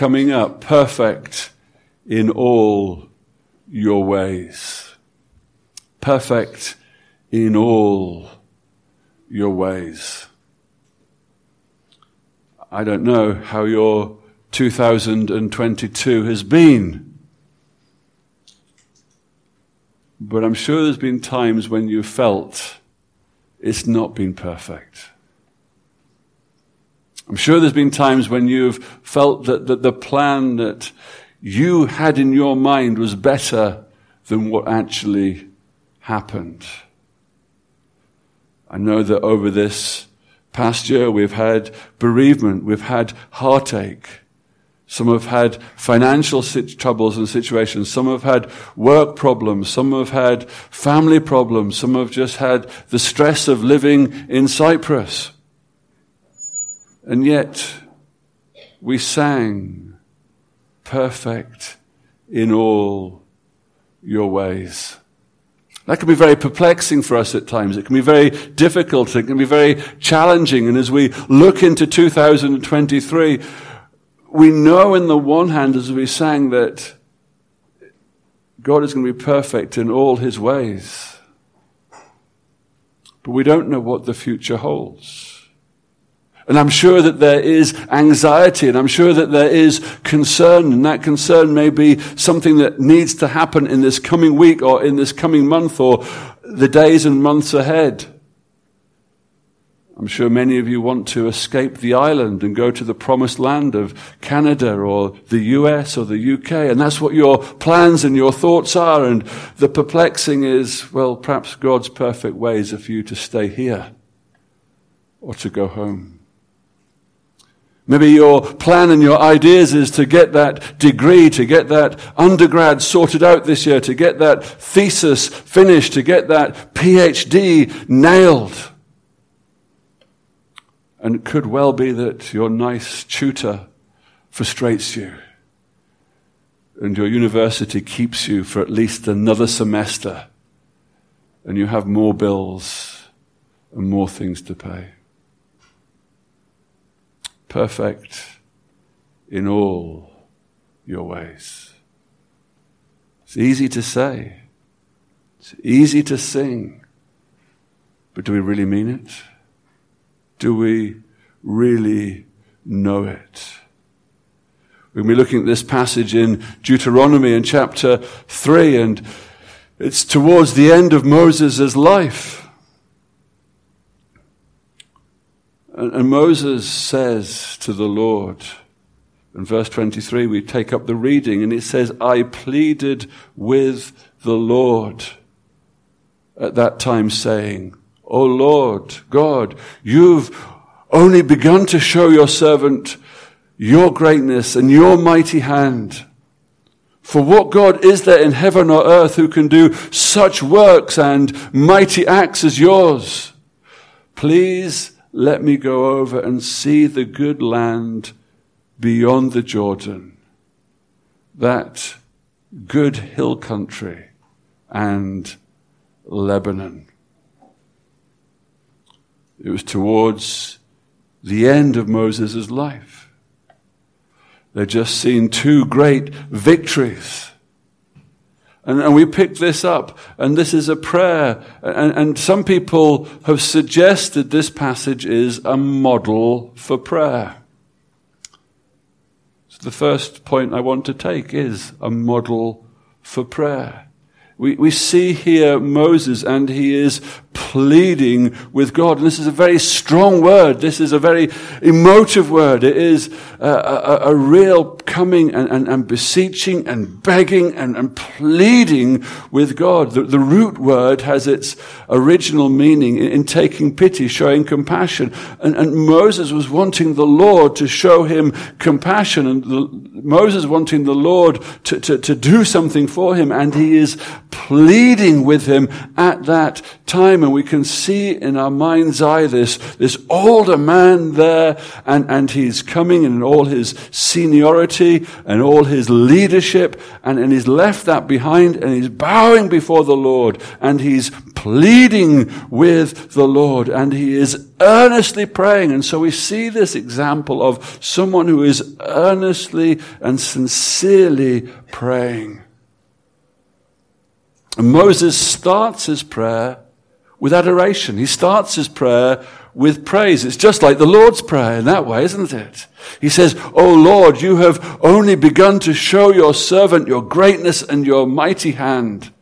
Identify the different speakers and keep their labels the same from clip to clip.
Speaker 1: coming up, perfect in all your ways. Perfect in all your ways. I don't know how your 2022 has been. But I'm sure there's been times when you felt it's not been perfect. I'm sure there's been times when you've felt that, that the plan that you had in your mind was better than what actually happened. I know that over this past year we've had bereavement, we've had heartache. Some have had financial troubles and situations. Some have had work problems. Some have had family problems. Some have just had the stress of living in Cyprus. And yet, we sang, perfect in all your ways. That can be very perplexing for us at times. It can be very difficult. It can be very challenging. And as we look into 2023, we know in the one hand, as we sang, that God is going to be perfect in all his ways. But we don't know what the future holds. And I'm sure that there is anxiety and I'm sure that there is concern and that concern may be something that needs to happen in this coming week or in this coming month or the days and months ahead. I'm sure many of you want to escape the island and go to the promised land of Canada or the US or the UK. And that's what your plans and your thoughts are. And the perplexing is, well, perhaps God's perfect ways are for you to stay here or to go home. Maybe your plan and your ideas is to get that degree, to get that undergrad sorted out this year, to get that thesis finished, to get that PhD nailed. And it could well be that your nice tutor frustrates you and your university keeps you for at least another semester and you have more bills and more things to pay perfect in all your ways. It's easy to say. It's easy to sing. But do we really mean it? Do we really know it? We're going to be looking at this passage in Deuteronomy in chapter 3, and it's towards the end of Moses' life. And, Moses says to the Lord, in verse 23, we take up the reading, and it says, I pleaded with the Lord at that time, saying, O Lord God, you've only begun to show your servant your greatness and your mighty hand. For what God is there in heaven or earth who can do such works and mighty acts as yours? Please let me go over and see the good land beyond the Jordan, that good hill country and Lebanon. It was towards the end of Moses' life. They'd just seen two great victories and, and we pick this up, and this is a prayer. And, and some people have suggested this passage is a model for prayer. So the first point I want to take is a model for prayer. We, we see here Moses and he is pleading with God. And this is a very strong word. This is a very emotive word. It is a, a, a real coming and, and, and, beseeching and begging and, and pleading with God. The, the, root word has its original meaning in, in taking pity, showing compassion. And, and, Moses was wanting the Lord to show him compassion and the, Moses wanting the Lord to, to, to do something for him. And he is pleading with him at that time. And we can see in our mind's eye this, this older man there and, and he's coming in all his seniority and all his leadership, and, and he's left that behind, and he's bowing before the Lord, and he's pleading with the Lord, and he is earnestly praying. And so we see this example of someone who is earnestly and sincerely praying. And Moses starts his prayer with adoration. He starts his prayer with praise. It's just like the Lord's Prayer in that way, isn't it? He says, Oh Lord, you have only begun to show your servant your greatness and your mighty hand.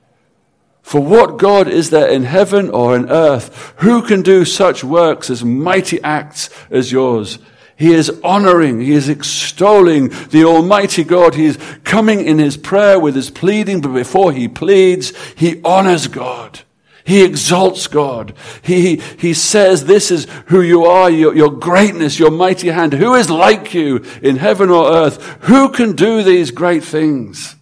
Speaker 1: For what God is there in heaven or in earth? Who can do such works as mighty acts as yours? He is honoring, he is extolling the Almighty God. He is coming in his prayer with his pleading, but before he pleads, he honors God. He exalts God. He, he says, this is who you are, your, your greatness, your mighty hand. Who is like you in heaven or earth? Who can do these great things?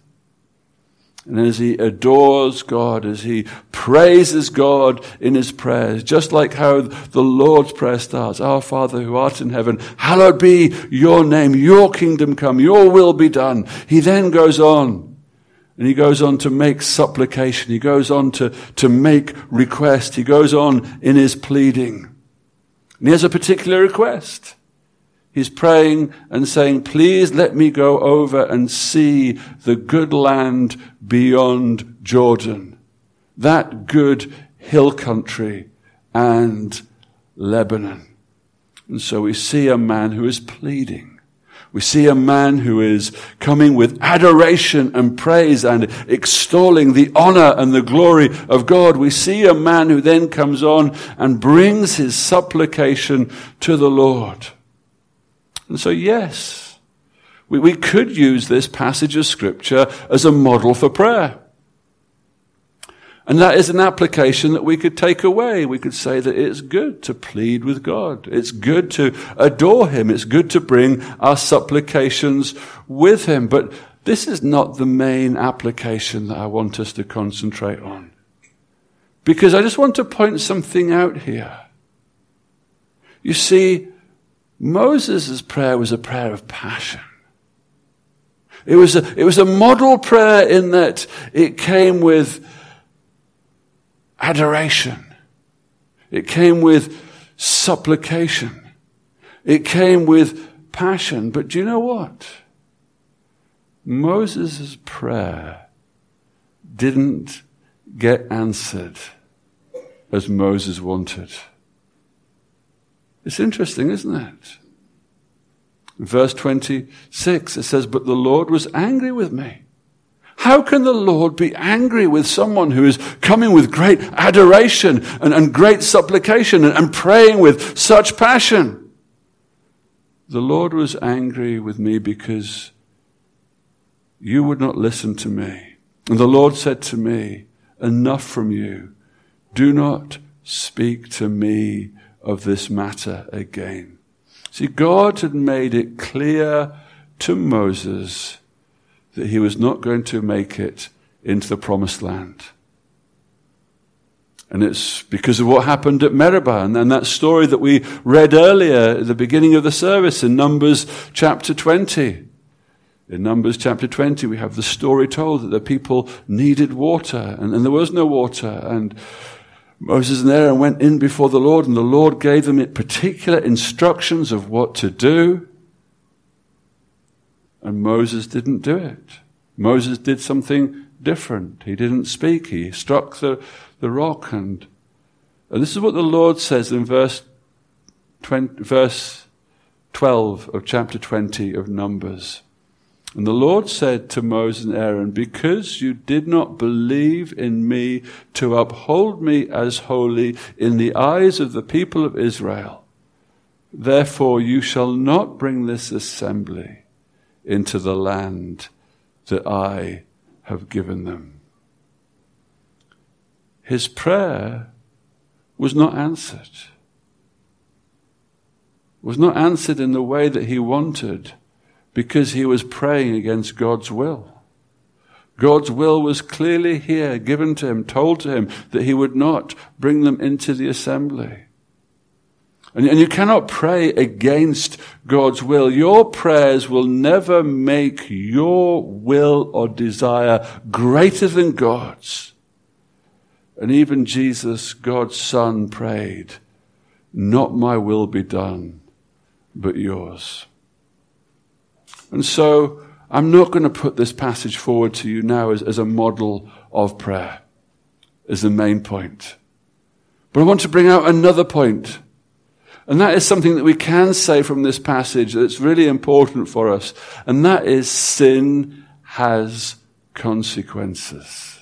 Speaker 1: And as he adores God, as he praises God in his prayers, just like how the Lord's Prayer starts, Our Father who art in heaven, hallowed be your name, your kingdom come, your will be done. He then goes on and he goes on to make supplication. He goes on to, to make request. He goes on in his pleading. And he has a particular request. He's praying and saying, please let me go over and see the good land beyond Jordan. That good hill country and Lebanon. And so we see a man who is pleading. We see a man who is coming with adoration and praise and extolling the honor and the glory of God. We see a man who then comes on and brings his supplication to the Lord. And so, yes, we, we could use this passage of scripture as a model for prayer. And that is an application that we could take away. We could say that it's good to plead with God. It's good to adore Him. It's good to bring our supplications with Him. But this is not the main application that I want us to concentrate on. Because I just want to point something out here. You see, Moses' prayer was a prayer of passion. It was a, it was a model prayer in that it came with adoration. It came with supplication. It came with passion. But do you know what? Moses' prayer didn't get answered as Moses wanted. It's interesting, isn't it? Verse 26, it says, But the Lord was angry with me how can the Lord be angry with someone who is coming with great adoration and, and great supplication and, and praying with such passion? The Lord was angry with me because you would not listen to me. And the Lord said to me, Enough from you. Do not speak to me of this matter again. See, God had made it clear to Moses that he was not going to make it into the promised land. And it's because of what happened at Meribah and, and that story that we read earlier at the beginning of the service in Numbers chapter 20. In Numbers chapter 20, we have the story told that the people needed water and, and there was no water. And Moses and Aaron went in before the Lord and the Lord gave them particular instructions of what to do. And Moses didn't do it. Moses did something different. He didn't speak. He struck the, the rock. And, and this is what the Lord says in verse, 20, verse 12 of chapter 20 of Numbers. And the Lord said to Moses and Aaron, Because you did not believe in me to uphold me as holy in the eyes of the people of Israel, therefore you shall not bring this assembly into the land that I have given them. His prayer was not answered. Was not answered in the way that he wanted because he was praying against God's will. God's will was clearly here, given to him, told to him that he would not bring them into the assembly. And, and you cannot pray against God's will. Your prayers will never make your will or desire greater than God's. And even Jesus, God's Son, prayed, Not my will be done, but yours. And so, I'm not going to put this passage forward to you now as, as a model of prayer, as the main point. But I want to bring out another point and that is something that we can say from this passage that's really important for us. And that is sin has consequences.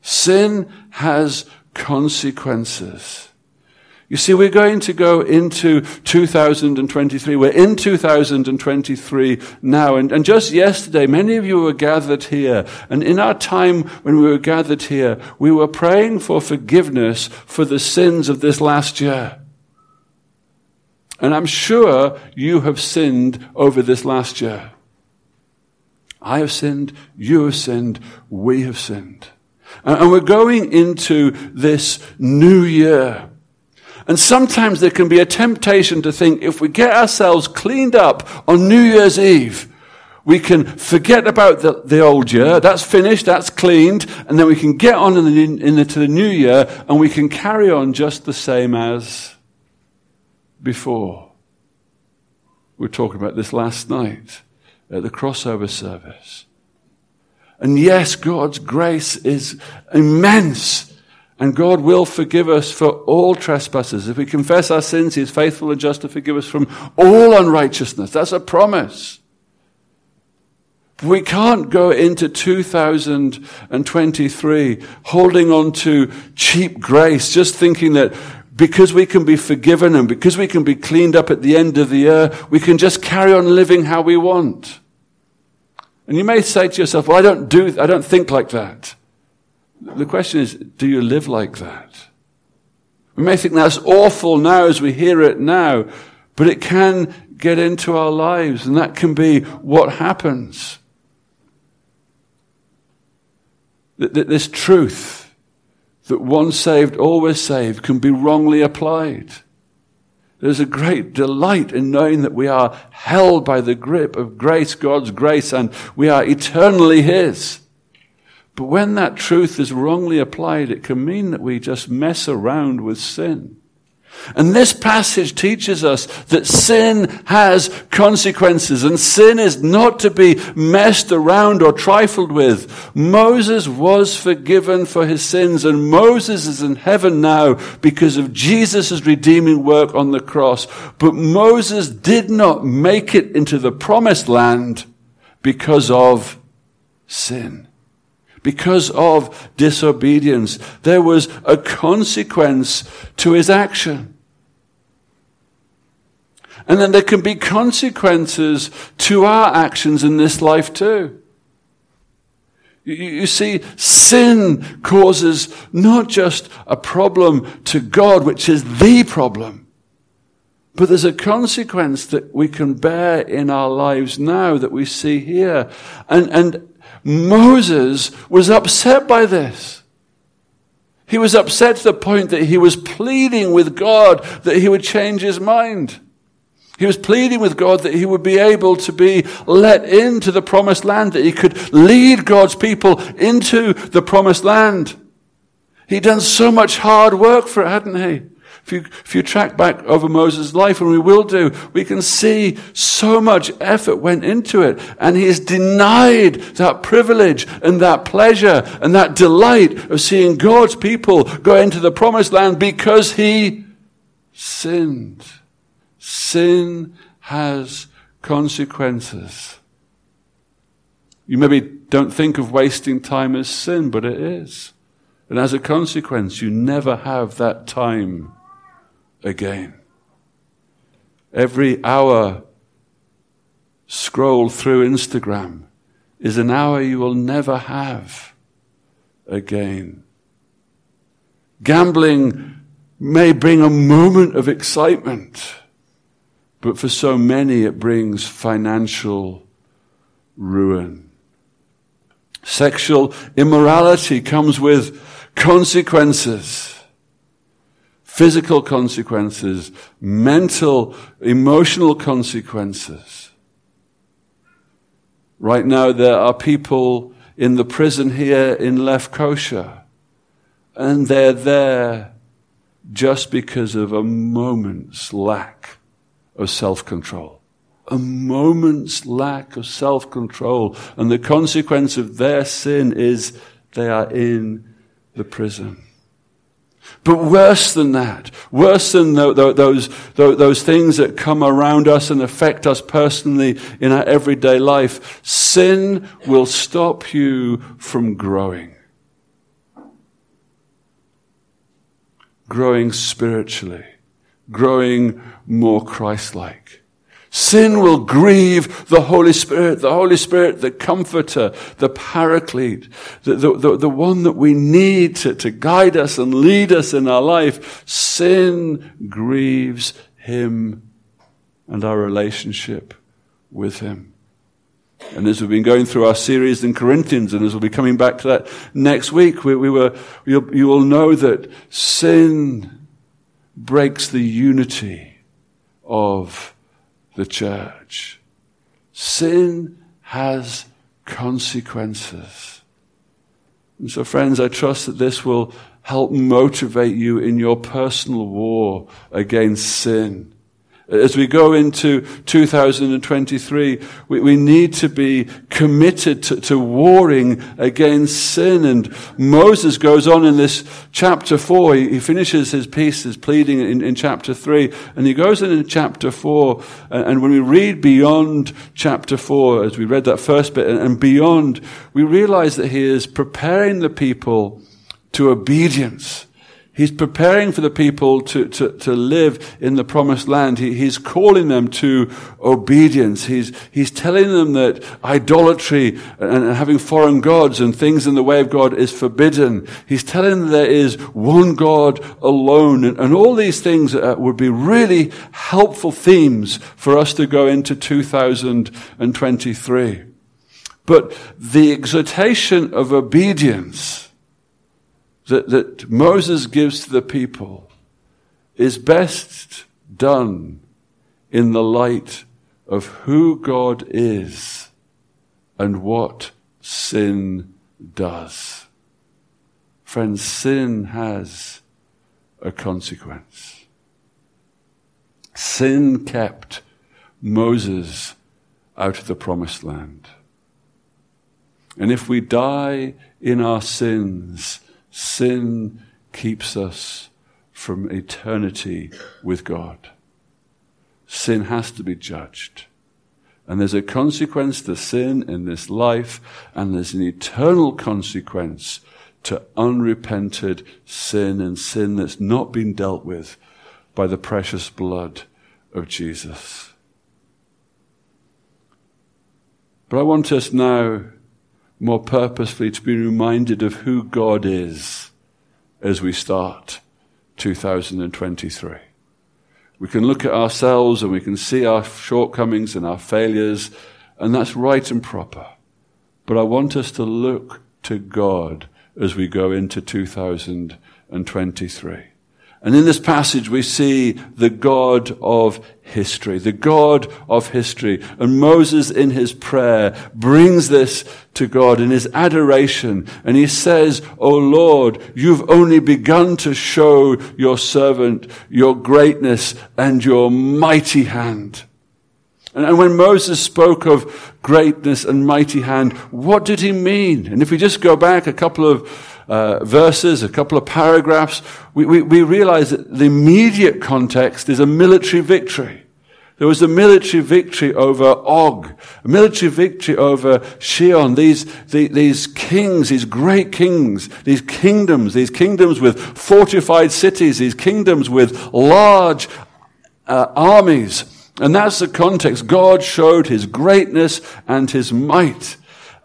Speaker 1: Sin has consequences. You see, we're going to go into 2023. We're in 2023 now. And, and just yesterday, many of you were gathered here. And in our time when we were gathered here, we were praying for forgiveness for the sins of this last year. And I'm sure you have sinned over this last year. I have sinned, you have sinned, we have sinned. And we're going into this new year. And sometimes there can be a temptation to think if we get ourselves cleaned up on New Year's Eve, we can forget about the, the old year. That's finished, that's cleaned, and then we can get on in the, into the new year and we can carry on just the same as before. We were talking about this last night at the crossover service. And yes, God's grace is immense. And God will forgive us for all trespasses. If we confess our sins, He is faithful and just to forgive us from all unrighteousness. That's a promise. We can't go into 2023 holding on to cheap grace, just thinking that because we can be forgiven and because we can be cleaned up at the end of the year, we can just carry on living how we want. And you may say to yourself, well, I don't do, I don't think like that. The question is, do you live like that? We may think that's awful now as we hear it now, but it can get into our lives and that can be what happens. That this truth that once saved, always saved can be wrongly applied. There's a great delight in knowing that we are held by the grip of grace, God's grace, and we are eternally His. But when that truth is wrongly applied, it can mean that we just mess around with sin. And this passage teaches us that sin has consequences and sin is not to be messed around or trifled with. Moses was forgiven for his sins and Moses is in heaven now because of Jesus' redeeming work on the cross. But Moses did not make it into the promised land because of sin because of disobedience. There was a consequence to his action. And then there can be consequences to our actions in this life too. You, see, sin causes not just a problem to God, which is the problem, but there's a consequence that we can bear in our lives now that we see here. And, and Moses was upset by this. He was upset to the point that he was pleading with God that he would change his mind. He was pleading with God that he would be able to be let into the promised land, that he could lead God's people into the promised land. He'd done so much hard work for it, hadn't he? If you, if you track back over Moses' life, and we will do, we can see so much effort went into it. And he is denied that privilege and that pleasure and that delight of seeing God's people go into the promised land because he sinned. Sin has consequences. You maybe don't think of wasting time as sin, but it is. And as a consequence, you never have that time again. Every hour scroll through Instagram is an hour you will never have again. Gambling may bring a moment of excitement, but for so many it brings financial ruin. Sexual immorality comes with consequences. Physical consequences, mental, emotional consequences. Right now, there are people in the prison here in Lefkosha, and they're there just because of a moment's lack of self control. A moment's lack of self control. And the consequence of their sin is they are in the prison. But worse than that, worse than those, those things that come around us and affect us personally in our everyday life, sin will stop you from growing. Growing spiritually, growing more Christ like. Sin will grieve the Holy Spirit, the Holy Spirit, the comforter, the paraclete, the, the, the, the, one that we need to, to guide us and lead us in our life. Sin grieves Him and our relationship with Him. And as we've been going through our series in Corinthians, and as we'll be coming back to that next week, we, we were, you will know that sin breaks the unity of the church. Sin has consequences. And so, friends, I trust that this will help motivate you in your personal war against sin. As we go into 2023, we, we need to be committed to, to, warring against sin. And Moses goes on in this chapter 4. He, he finishes his piece, his pleading in, in, chapter 3. And he goes in in chapter 4. And, and, when we read beyond chapter 4, as we read that first bit, and, and beyond, we realize that he is preparing the people to obedience He's preparing for the people to, to, to live in the promised land. He, he's calling them to obedience. He's, he's telling them that idolatry and, and having foreign gods and things in the way of God is forbidden. He's telling them there is one God alone. And, and all these things uh, would be really helpful themes for us to go into 2023. But the exhortation of obedience that, that Moses gives to the people is best done in the light of who God is and what sin does. Friends, sin has a consequence. Sin kept Moses out of the promised land. And if we die in our sins, Sin keeps us from eternity with God. Sin has to be judged. And there's a consequence to sin in this life, and there's an eternal consequence to unrepented sin and sin that's not been dealt with by the precious blood of Jesus. But I want us now more purposefully to be reminded of who God is as we start 2023. We can look at ourselves and we can see our shortcomings and our failures, and that's right and proper. But I want us to look to God as we go into 2023. And in this passage, we see the God of history, the God of history. And Moses, in his prayer, brings this to God in his adoration. And he says, O Lord, you've only begun to show your servant your greatness and your mighty hand. And when Moses spoke of greatness and mighty hand, what did he mean? And if we just go back a couple of uh, verses, a couple of paragraphs, we, we, we realize that the immediate context is a military victory. There was a military victory over Og, a military victory over Sihon, these, the, these kings, these great kings, these kingdoms, these kingdoms with fortified cities, these kingdoms with large uh, armies. And that's the context. God showed his greatness and his might.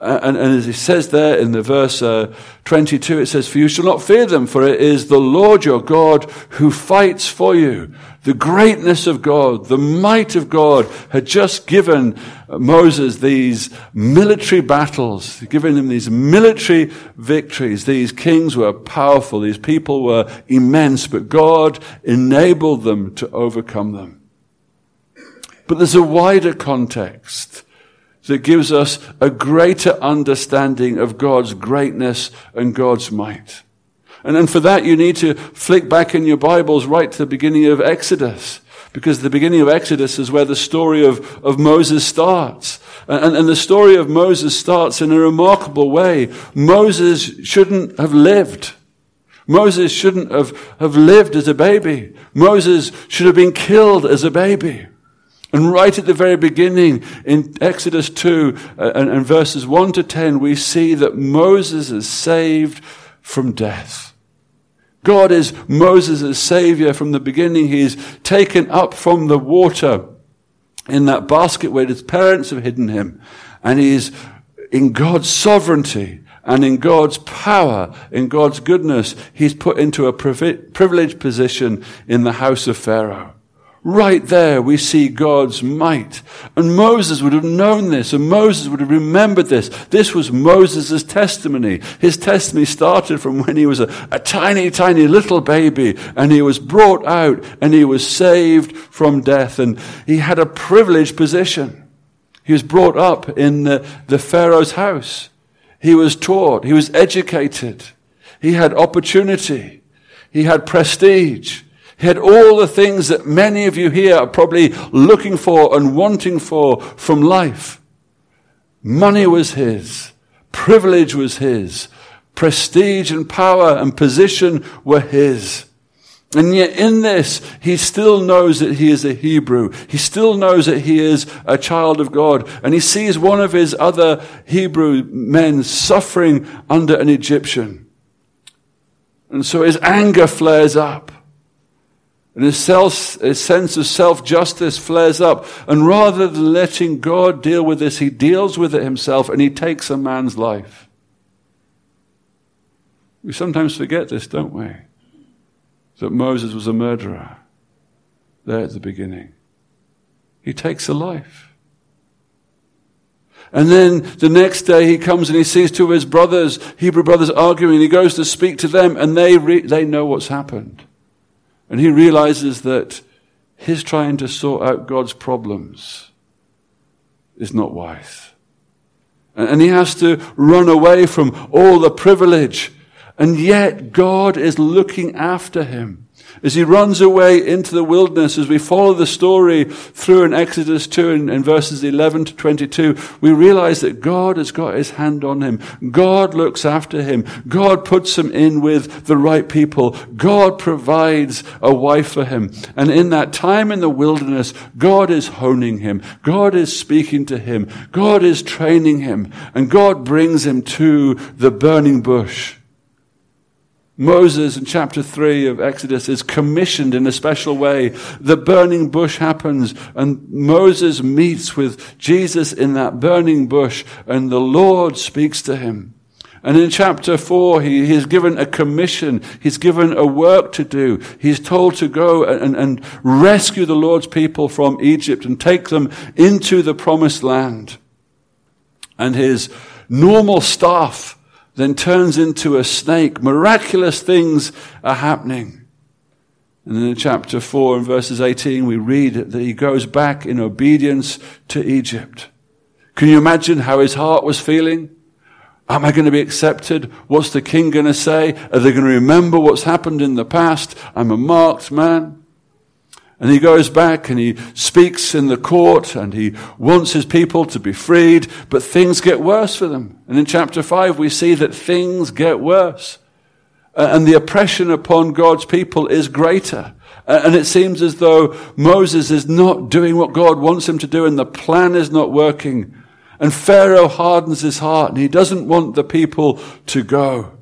Speaker 1: And, and, as he says there in the verse uh, 22, it says, For you shall not fear them, for it is the Lord your God who fights for you. The greatness of God, the might of God had just given Moses these military battles, given him these military victories. These kings were powerful, these people were immense, but God enabled them to overcome them. But there's a wider context that gives us a greater understanding of God's greatness and God's might. And then for that, you need to flick back in your Bibles right to the beginning of Exodus. Because the beginning of Exodus is where the story of, of Moses starts. And, and the story of Moses starts in a remarkable way. Moses shouldn't have lived. Moses shouldn't have, have lived as a baby. Moses should have been killed as a baby. And right at the very beginning, in Exodus 2 uh, and, and verses 1 to 10, we see that Moses is saved from death. God is Moses' savior from the beginning. He's taken up from the water in that basket where his parents have hidden him. And he's in God's sovereignty and in God's power, in God's goodness, he's put into a privileged position in the house of Pharaoh. Right there we see God's might. And Moses would have known this, and Moses would have remembered this. This was Moses' testimony. His testimony started from when he was a, a, tiny, tiny little baby, and he was brought out, and he was saved from death, and he had a privileged position. He was brought up in the, the Pharaoh's house. He was taught. He was educated. He had opportunity. He had prestige. He had all the things that many of you here are probably looking for and wanting for from life. Money was his. Privilege was his. Prestige and power and position were his. And yet in this, he still knows that he is a Hebrew. He still knows that he is a child of God. And he sees one of his other Hebrew men suffering under an Egyptian. And so his anger flares up. And his, self, his sense of self-justice flares up. And rather than letting God deal with this, he deals with it himself and he takes a man's life. We sometimes forget this, don't we? That Moses was a murderer there at the beginning. He takes a life. And then the next day he comes and he sees two of his brothers, Hebrew brothers, arguing. He goes to speak to them and they, re- they know what's happened. And he realizes that his trying to sort out God's problems is not wise. And he has to run away from all the privilege. And yet God is looking after him. As he runs away into the wilderness, as we follow the story through in Exodus 2 and, verses 11 to 22, we realize that God has got his hand on him. God looks after him. God puts him in with the right people. God provides a wife for him. And in that time in the wilderness, God is honing him. God is speaking to him. God is training him. And God brings him to the burning bush. Moses in chapter 3 of Exodus is commissioned in a special way. The burning bush happens and Moses meets with Jesus in that burning bush and the Lord speaks to him. And in chapter 4, he, he's given a commission. He's given a work to do. He's told to go and, and rescue the Lord's people from Egypt and take them into the promised land. And his normal staff then turns into a snake. Miraculous things are happening. And in chapter 4 and verses 18, we read that he goes back in obedience to Egypt. Can you imagine how his heart was feeling? Am I going to be accepted? What's the king going to say? Are they going to remember what's happened in the past? I'm a marked man. And he goes back and he speaks in the court and he wants his people to be freed, but things get worse for them. And in chapter 5, we see that things get worse. And the oppression upon God's people is greater. And it seems as though Moses is not doing what God wants him to do and the plan is not working. And Pharaoh hardens his heart and he doesn't want the people to go.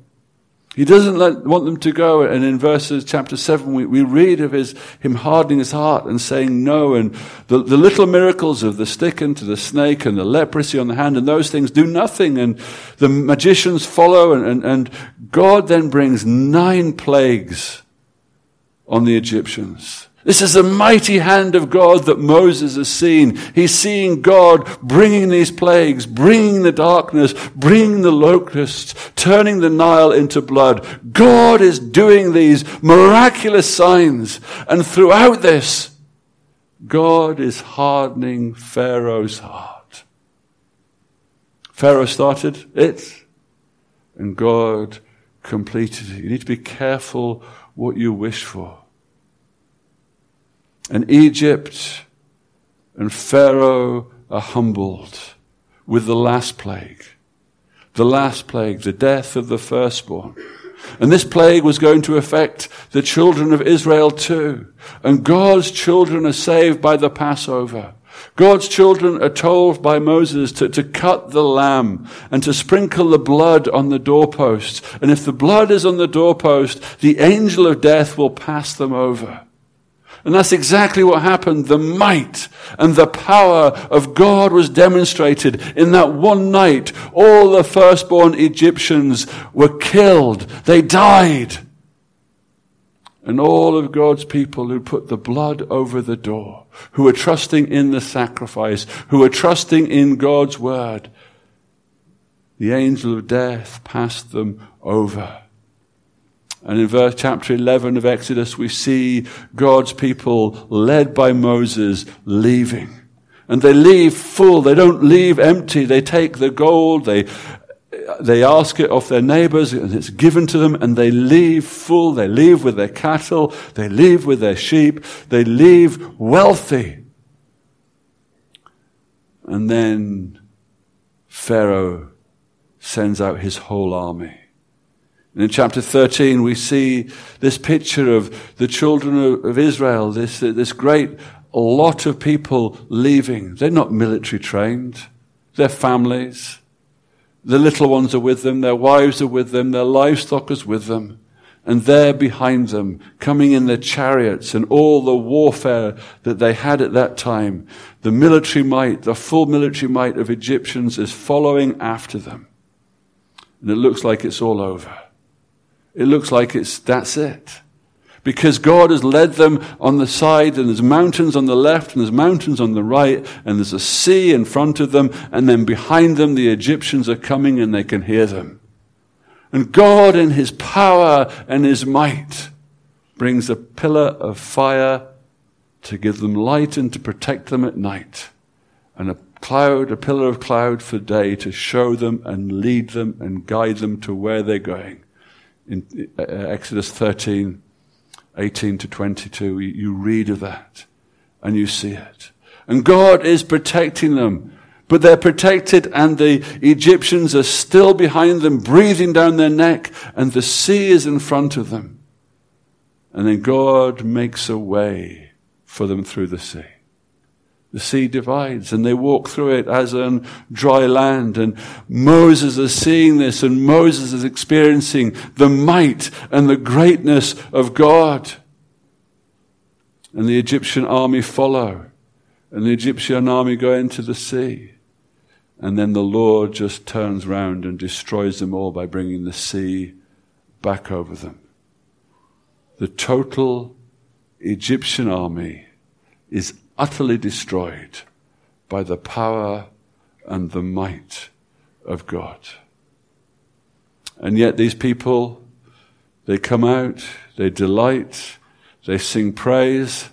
Speaker 1: He doesn't let, want them to go. And in verses chapter 7, we, we read of his, him hardening his heart and saying no. And the, the little miracles of the stick into the snake and the leprosy on the hand and those things do nothing. And the magicians follow. And, and, and God then brings nine plagues on the Egyptians. This is the mighty hand of God that Moses has seen. He's seeing God bringing these plagues, bringing the darkness, bringing the locusts, turning the Nile into blood. God is doing these miraculous signs. And throughout this, God is hardening Pharaoh's heart. Pharaoh started it, and God completed it. You need to be careful what you wish for. And Egypt and Pharaoh are humbled with the last plague. The last plague, the death of the firstborn. And this plague was going to affect the children of Israel too. And God's children are saved by the Passover. God's children are told by Moses to, to cut the lamb and to sprinkle the blood on the doorposts. And if the blood is on the doorpost, the angel of death will pass them over. And that's exactly what happened. The might and the power of God was demonstrated in that one night. All the firstborn Egyptians were killed. They died. And all of God's people who put the blood over the door, who were trusting in the sacrifice, who were trusting in God's word, the angel of death passed them over. And in verse chapter 11 of Exodus, we see God's people led by Moses leaving. And they leave full. They don't leave empty. They take the gold. They, they ask it of their neighbors and it's given to them and they leave full. They leave with their cattle. They leave with their sheep. They leave wealthy. And then Pharaoh sends out his whole army. In chapter 13, we see this picture of the children of, Israel, this, this great lot of people leaving. They're not military trained. They're families. The little ones are with them. Their wives are with them. Their livestock is with them. And they're behind them, coming in their chariots and all the warfare that they had at that time. The military might, the full military might of Egyptians is following after them. And it looks like it's all over it looks like it's, that's it. Because God has led them on the side, and there's mountains on the left, and there's mountains on the right, and there's a sea in front of them, and then behind them the Egyptians are coming and they can hear them. And God, in His power and His might, brings a pillar of fire to give them light and to protect them at night, and a cloud, a pillar of cloud for day to show them and lead them and guide them to where they're going in uh, Exodus 13, 18 to 22. You read of that and you see it. And God is protecting them. But they're protected and the Egyptians are still behind them, breathing down their neck, and the sea is in front of them. And then God makes a way for them through the sea the sea divides and they walk through it as on dry land. And Moses is seeing this and Moses is experiencing the might and the greatness of God. And the Egyptian army follow. And the Egyptian army go into the sea. And then the Lord just turns round and destroys them all by bringing the sea back over them. The total Egyptian army is utterly destroyed by the power and the might of God. And yet these people, they come out, they delight, they sing praise,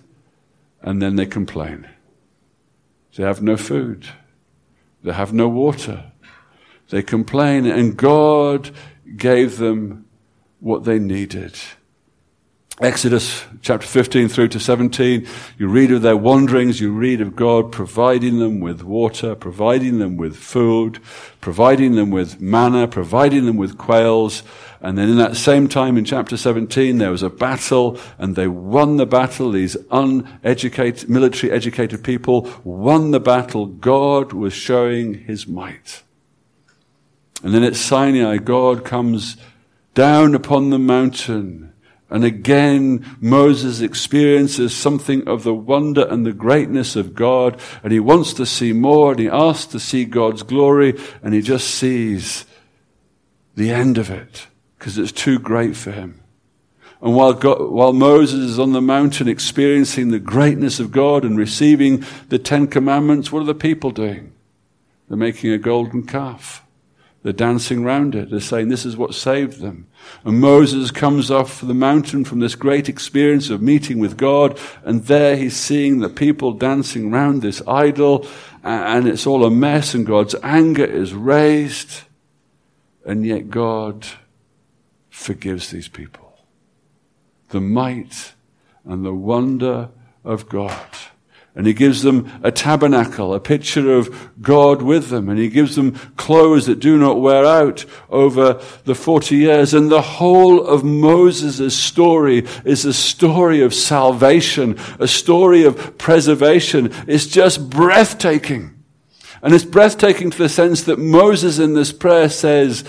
Speaker 1: and then they complain. They have no food. They have no water. They complain, and God gave them what they needed. Exodus chapter 15 through to 17, you read of their wanderings, you read of God providing them with water, providing them with food, providing them with manna, providing them with quails. And then in that same time in chapter 17, there was a battle and they won the battle. These uneducated, military educated people won the battle. God was showing his might. And then at Sinai, God comes down upon the mountain. And again, Moses experiences something of the wonder and the greatness of God, and he wants to see more, and he asks to see God's glory, and he just sees the end of it, because it's too great for him. And while, God, while Moses is on the mountain experiencing the greatness of God and receiving the Ten Commandments, what are the people doing? They're making a golden calf. They're dancing around it. They're saying this is what saved them. And Moses comes off the mountain from this great experience of meeting with God, and there he's seeing the people dancing around this idol, and it's all a mess, and God's anger is raised, and yet God forgives these people the might and the wonder of God. And he gives them a tabernacle, a picture of God with them. And he gives them clothes that do not wear out over the 40 years. And the whole of Moses' story is a story of salvation, a story of preservation. It's just breathtaking. And it's breathtaking to the sense that Moses in this prayer says,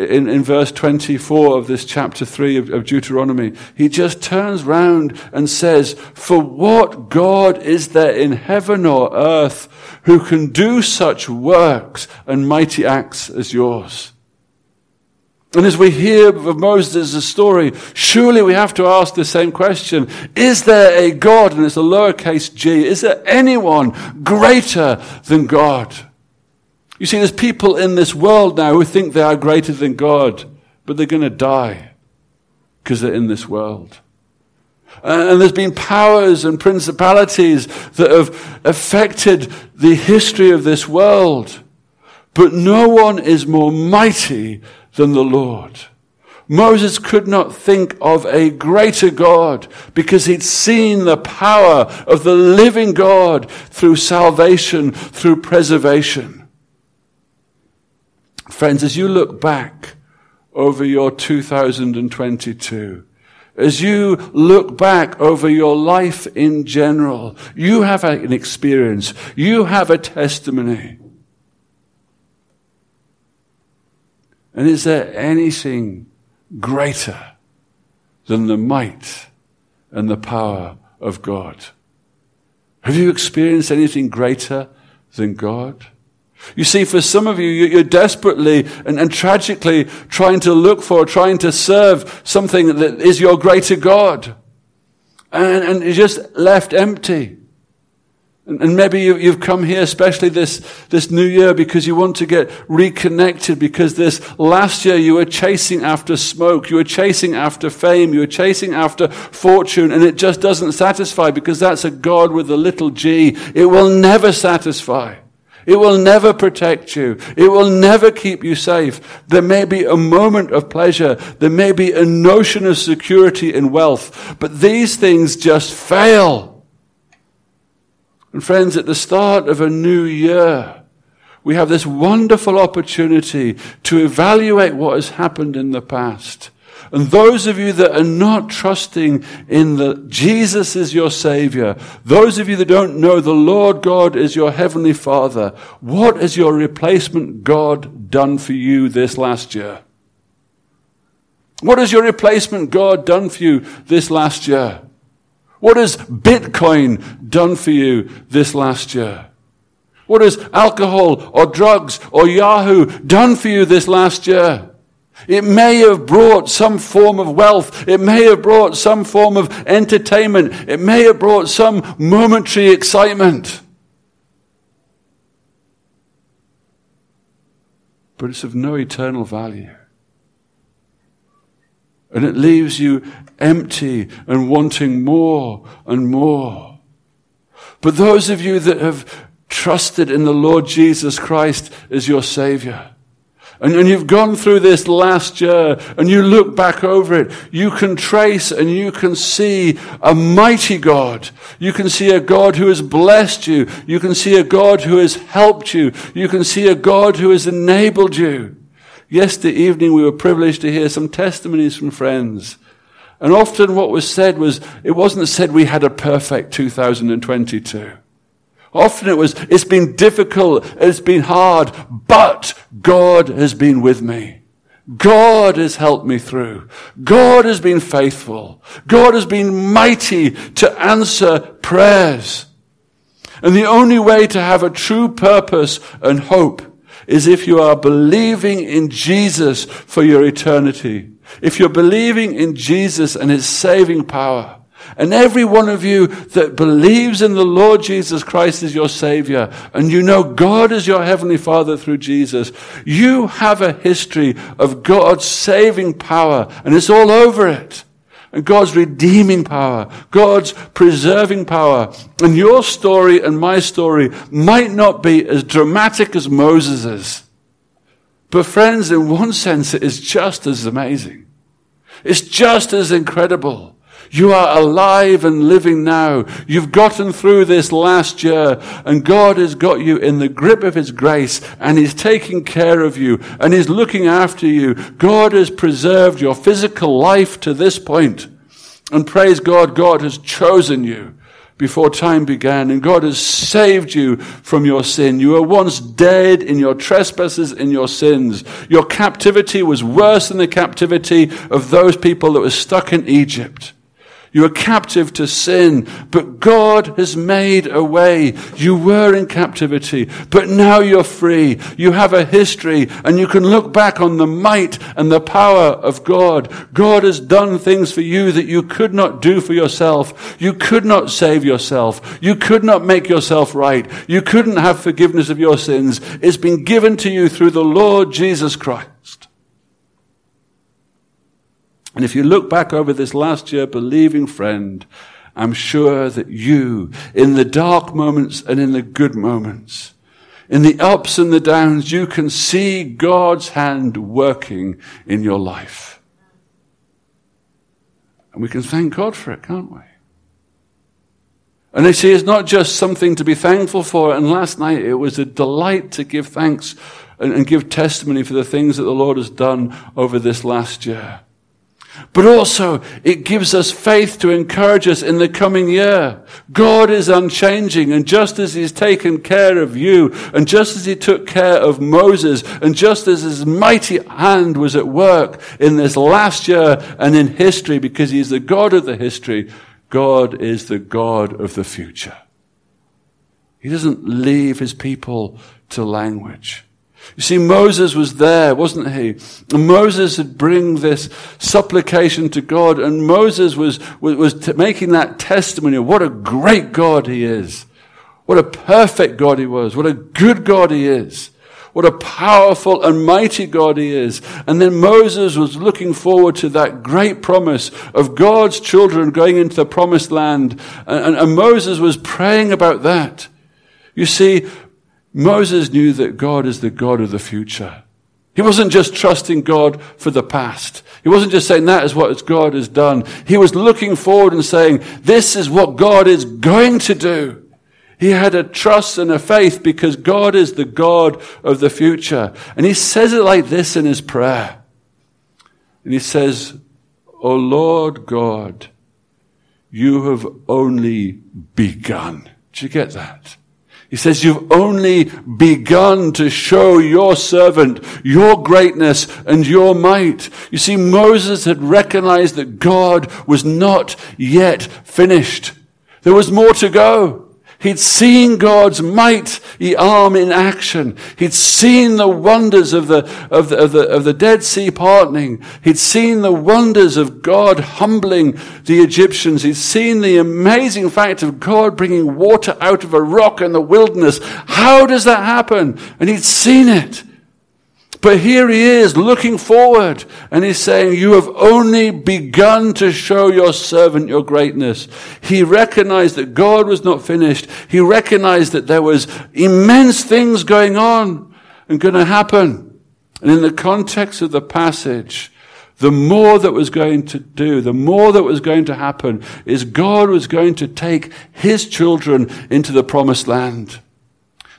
Speaker 1: in, in verse 24 of this chapter 3 of, of Deuteronomy, he just turns round and says, For what God is there in heaven or earth who can do such works and mighty acts as yours? And as we hear of Moses' story, surely we have to ask the same question. Is there a God, and it's a lowercase g, is there anyone greater than God? You see, there's people in this world now who think they are greater than God, but they're going to die because they're in this world. And there's been powers and principalities that have affected the history of this world. But no one is more mighty than the Lord. Moses could not think of a greater God because he'd seen the power of the living God through salvation, through preservation. Friends, as you look back over your 2022, as you look back over your life in general, you have an experience, you have a testimony. And is there anything greater than the might and the power of God? Have you experienced anything greater than God? You see, for some of you, you're desperately and, and, tragically trying to look for, trying to serve something that is your greater God. And, and you're just left empty. And, maybe you, you've come here, especially this, this new year, because you want to get reconnected, because this last year you were chasing after smoke, you were chasing after fame, you were chasing after fortune, and it just doesn't satisfy because that's a God with a little g. It will never satisfy. It will never protect you. It will never keep you safe. There may be a moment of pleasure. There may be a notion of security and wealth, but these things just fail. And friends, at the start of a new year, we have this wonderful opportunity to evaluate what has happened in the past and those of you that are not trusting in the Jesus is your Savior, those of you that don't know the Lord God is your Heavenly Father, what has your replacement God done for you this last year? What has your replacement God done for you this last year? What has Bitcoin done for you this last year? What has alcohol or drugs or Yahoo done for you this last year? It may have brought some form of wealth. It may have brought some form of entertainment. It may have brought some momentary excitement. But it's of no eternal value. And it leaves you empty and wanting more and more. But those of you that have trusted in the Lord Jesus Christ as your Savior, and, and you've gone through this last year and you look back over it, you can trace and you can see a mighty God. You can see a God who has blessed you. You can see a God who has helped you. You can see a God who has enabled you. Yesterday evening we were privileged to hear some testimonies from friends. And often what was said was, it wasn't said we had a perfect 2022. Often it was, it's been difficult, it's been hard, but God has been with me. God has helped me through. God has been faithful. God has been mighty to answer prayers. And the only way to have a true purpose and hope is if you are believing in Jesus for your eternity. If you're believing in Jesus and his saving power. And every one of you that believes in the Lord Jesus Christ as your Savior, and you know God is your Heavenly Father through Jesus, you have a history of God's saving power, and it's all over it. And God's redeeming power, God's preserving power. And your story and my story might not be as dramatic as Moses's. But friends, in one sense, it is just as amazing. It's just as incredible. You are alive and living now. You've gotten through this last year and God has got you in the grip of His grace and He's taking care of you and He's looking after you. God has preserved your physical life to this point. And praise God, God has chosen you before time began, and God has saved you from your sin. You were once dead in your trespasses, in your sins. Your captivity was worse than the captivity of those people that were stuck in Egypt. You were captive to sin, but God has made a way. You were in captivity, but now you're free. You have a history and you can look back on the might and the power of God. God has done things for you that you could not do for yourself. You could not save yourself. You could not make yourself right. You couldn't have forgiveness of your sins. It's been given to you through the Lord Jesus Christ. And if you look back over this last year, believing friend, I'm sure that you, in the dark moments and in the good moments, in the ups and the downs, you can see God's hand working in your life. And we can thank God for it, can't we? And you see, it's not just something to be thankful for. And last night it was a delight to give thanks and, and give testimony for the things that the Lord has done over this last year. But also, it gives us faith to encourage us in the coming year. God is unchanging, and just as He's taken care of you, and just as He took care of Moses, and just as His mighty hand was at work in this last year and in history, because He's the God of the history, God is the God of the future. He doesn't leave His people to language. You see, Moses was there, wasn't he? And Moses had bring this supplication to God, and Moses was, was, was t- making that testimony of what a great God he is. What a perfect God he was. What a good God he is. What a powerful and mighty God he is. And then Moses was looking forward to that great promise of God's children going into the promised land. And, and, and Moses was praying about that. You see, Moses knew that God is the God of the future. He wasn't just trusting God for the past. He wasn't just saying that is what God has done. He was looking forward and saying, this is what God is going to do. He had a trust and a faith because God is the God of the future. And he says it like this in his prayer. And he says, O Lord God, you have only begun. Did you get that? He says, you've only begun to show your servant your greatness and your might. You see, Moses had recognized that God was not yet finished. There was more to go. He'd seen God's mighty arm in action. He'd seen the wonders of the, of the, of the, of the Red Sea parting. He'd seen the wonders of God humbling the Egyptians. He'd seen the amazing fact of God bringing water out of a rock in the wilderness. How does that happen? And he'd seen it. But here he is looking forward and he's saying, you have only begun to show your servant your greatness. He recognized that God was not finished. He recognized that there was immense things going on and going to happen. And in the context of the passage, the more that was going to do, the more that was going to happen is God was going to take his children into the promised land.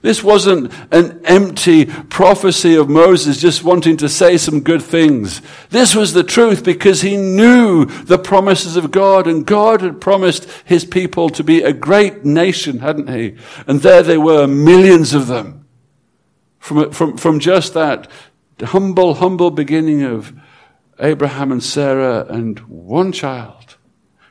Speaker 1: This wasn't an empty prophecy of Moses just wanting to say some good things. This was the truth because he knew the promises of God and God had promised his people to be a great nation, hadn't he? And there they were, millions of them. From, from, from just that humble, humble beginning of Abraham and Sarah and one child.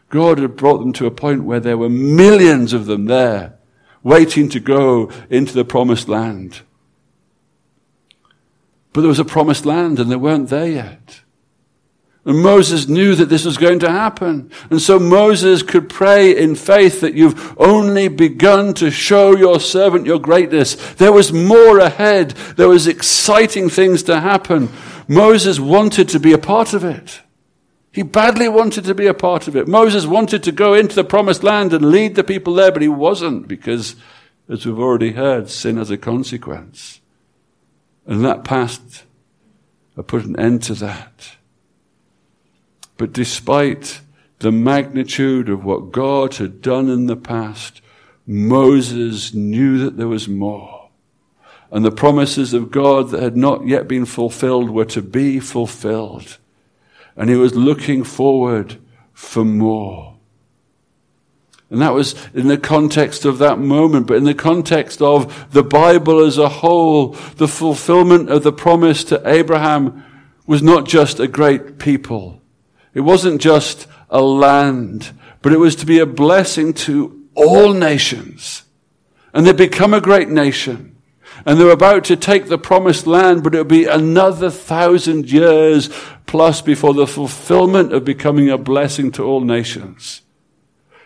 Speaker 1: God had brought them to a point where there were millions of them there waiting to go into the promised land. But there was a promised land and they weren't there yet. And Moses knew that this was going to happen. And so Moses could pray in faith that you've only begun to show your servant your greatness. There was more ahead. There was exciting things to happen. Moses wanted to be a part of it. He badly wanted to be a part of it. Moses wanted to go into the promised land and lead the people there, but he wasn't because, as we've already heard, sin has a consequence. And that past, I put an end to that. But despite the magnitude of what God had done in the past, Moses knew that there was more. And the promises of God that had not yet been fulfilled were to be fulfilled. And he was looking forward for more. And that was in the context of that moment, but in the context of the Bible as a whole, the fulfillment of the promise to Abraham was not just a great people. It wasn't just a land, but it was to be a blessing to all nations. And they become a great nation. And they're about to take the promised land, but it'll be another thousand years plus before the fulfillment of becoming a blessing to all nations.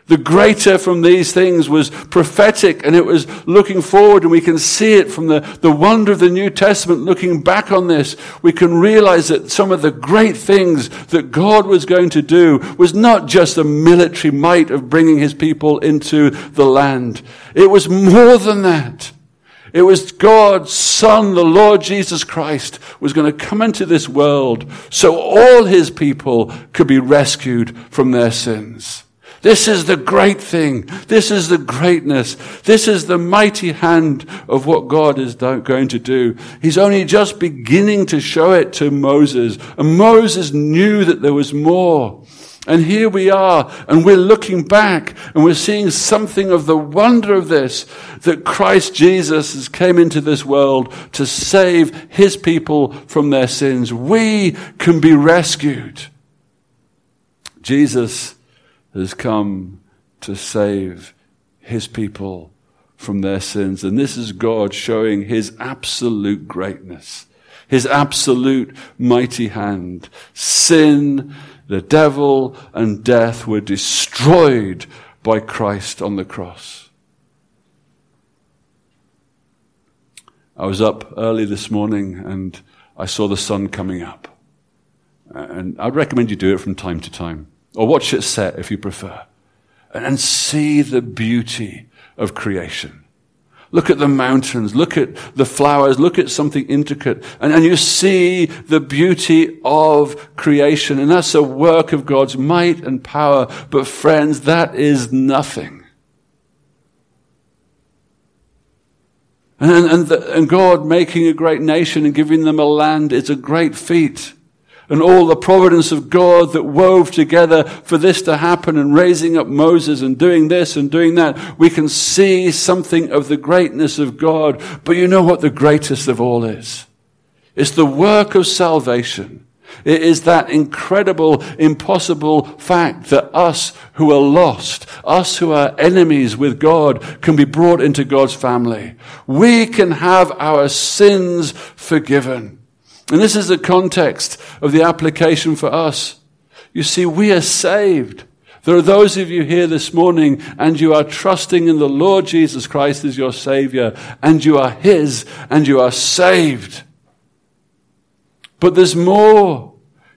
Speaker 1: The greater from these things was prophetic and it was looking forward and we can see it from the, the wonder of the New Testament looking back on this. We can realize that some of the great things that God was going to do was not just the military might of bringing his people into the land. It was more than that. It was God's Son, the Lord Jesus Christ, was going to come into this world so all his people could be rescued from their sins. This is the great thing. This is the greatness. This is the mighty hand of what God is going to do. He's only just beginning to show it to Moses. And Moses knew that there was more. And here we are, and we're looking back, and we're seeing something of the wonder of this, that Christ Jesus has came into this world to save his people from their sins. We can be rescued. Jesus has come to save his people from their sins. And this is God showing his absolute greatness, his absolute mighty hand. Sin, the devil, and death were destroyed by Christ on the cross. I was up early this morning and I saw the sun coming up. And I'd recommend you do it from time to time. Or watch it set if you prefer. And see the beauty of creation. Look at the mountains, look at the flowers, look at something intricate, and, and you see the beauty of creation. And that's a work of God's might and power. But friends, that is nothing. And, and, the, and God making a great nation and giving them a land is a great feat and all the providence of God that wove together for this to happen and raising up Moses and doing this and doing that, we can see something of the greatness of God. But you know what the greatest of all is? It's the work of salvation. It is that incredible, impossible fact that us who are lost, us who are enemies with God, can be brought into God's family. We can have our sins forgiven. And this is the context of the application for us. You see, we are saved. There are those of you here this morning and you are trusting in the Lord Jesus Christ as your Savior and you are His and you are saved. But there's more.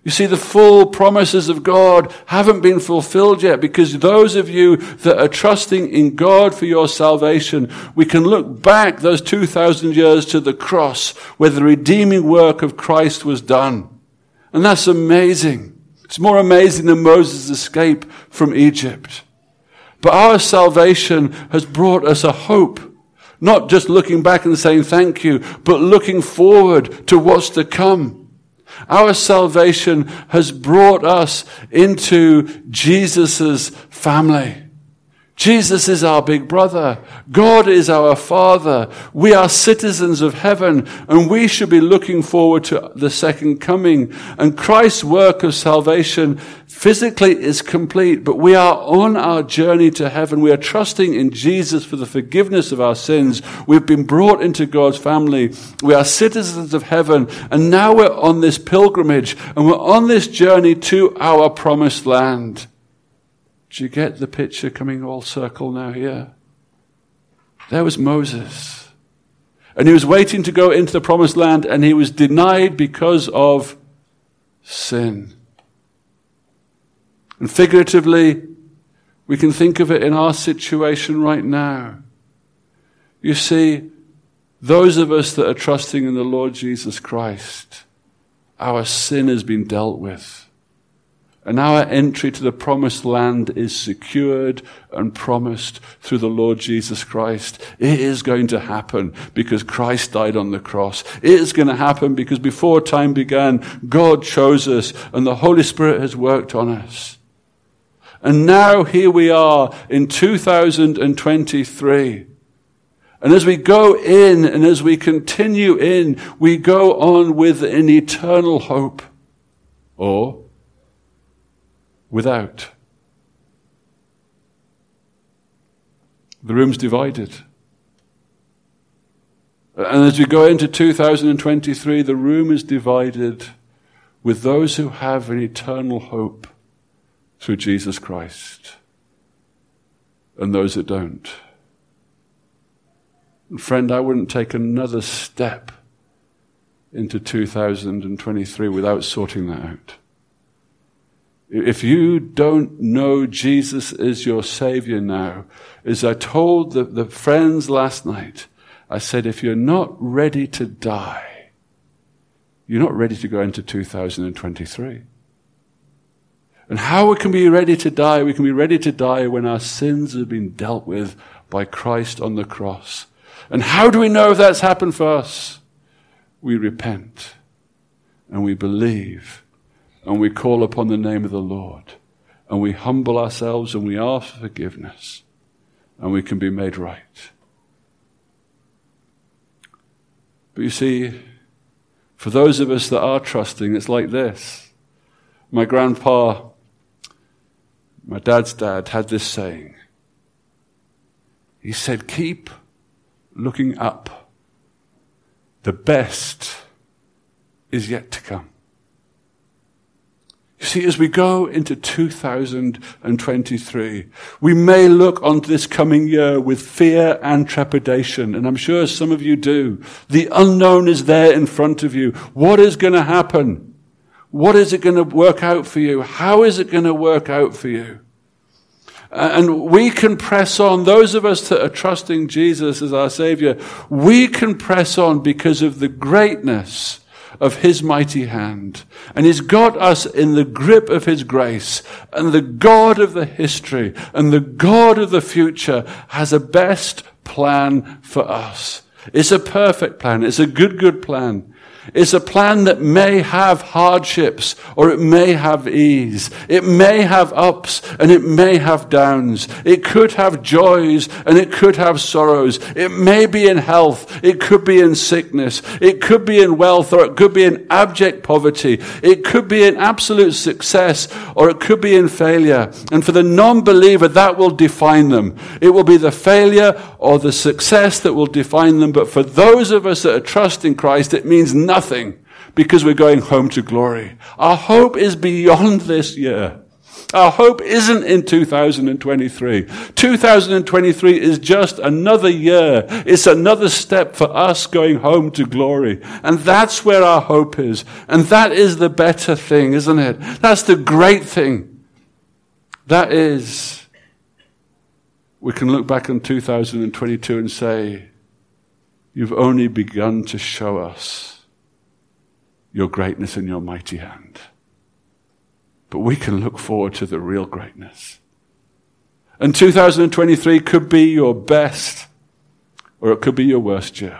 Speaker 1: You see, the full promises of God haven't been fulfilled yet because those of you that are trusting in God for your salvation, we can look back those 2,000 years to the cross where the redeeming work of Christ was done. And that's amazing. It's more amazing than Moses' escape from Egypt. But our salvation has brought us a hope. Not just looking back and saying thank you, but looking forward to what's to come. Our salvation has brought us into Jesus' family. Jesus is our big brother. God is our father. We are citizens of heaven and we should be looking forward to the second coming. And Christ's work of salvation physically is complete, but we are on our journey to heaven. We are trusting in Jesus for the forgiveness of our sins. We've been brought into God's family. We are citizens of heaven and now we're on this pilgrimage and we're on this journey to our promised land. Do you get the picture coming all circle now here? There was Moses. And he was waiting to go into the promised land and he was denied because of sin. And figuratively, we can think of it in our situation right now. You see, those of us that are trusting in the Lord Jesus Christ, our sin has been dealt with. And our entry to the promised land is secured and promised through the Lord Jesus Christ. It is going to happen because Christ died on the cross. It is going to happen because before time began, God chose us and the Holy Spirit has worked on us. And now here we are in 2023. And as we go in and as we continue in, we go on with an eternal hope. Or without. The room's divided. And as we go into 2023, the room is divided with those who have an eternal hope through Jesus Christ and those that don't. And friend, I wouldn't take another step into 2023 without sorting that out. If you don't know Jesus is your Savior now, as I told the, the friends last night, I said, if you're not ready to die, you're not ready to go into 2023. And how we can be ready to die? We can be ready to die when our sins have been dealt with by Christ on the cross. And how do we know if that's happened for us? We repent and we believe and we call upon the name of the Lord and we humble ourselves and we ask for forgiveness and we can be made right. But you see, for those of us that are trusting, it's like this. My grandpa, my dad's dad, had this saying. He said, Keep looking up. The best is yet to come. You see, as we go into 2023, we may look on this coming year with fear and trepidation, and I'm sure some of you do. The unknown is there in front of you. What is going to happen? What is it going to work out for you? How is it going to work out for you? And we can press on, those of us that are trusting Jesus as our Savior, we can press on because of the greatness of his mighty hand. And he's got us in the grip of his grace. And the God of the history and the God of the future has a best plan for us. It's a perfect plan. It's a good, good plan. It's a plan that may have hardships or it may have ease. It may have ups and it may have downs. It could have joys and it could have sorrows. It may be in health. It could be in sickness. It could be in wealth or it could be in abject poverty. It could be in absolute success or it could be in failure. And for the non-believer, that will define them. It will be the failure or the success that will define them. But for those of us that are trusting Christ, it means nothing nothing because we're going home to glory. Our hope is beyond this year. Our hope isn't in 2023. 2023 is just another year. It's another step for us going home to glory. And that's where our hope is. And that is the better thing, isn't it? That's the great thing. That is, we can look back on 2022 and say, you've only begun to show us your greatness and your mighty hand. But we can look forward to the real greatness. And 2023 could be your best or it could be your worst year.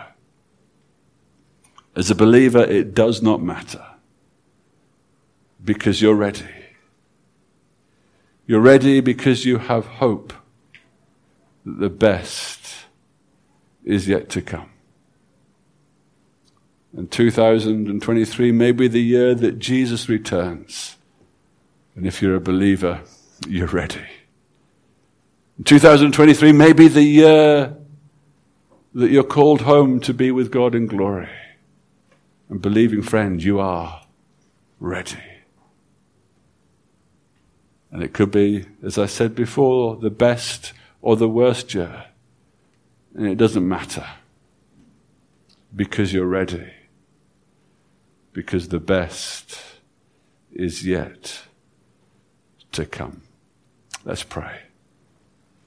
Speaker 1: As a believer, it does not matter because you're ready. You're ready because you have hope that the best is yet to come. And 2023 may be the year that Jesus returns. And if you're a believer, you're ready. 2023 may be the year that you're called home to be with God in glory. And believing friend, you are ready. And it could be, as I said before, the best or the worst year. And it doesn't matter because you're ready. Because the best is yet to come. Let's pray.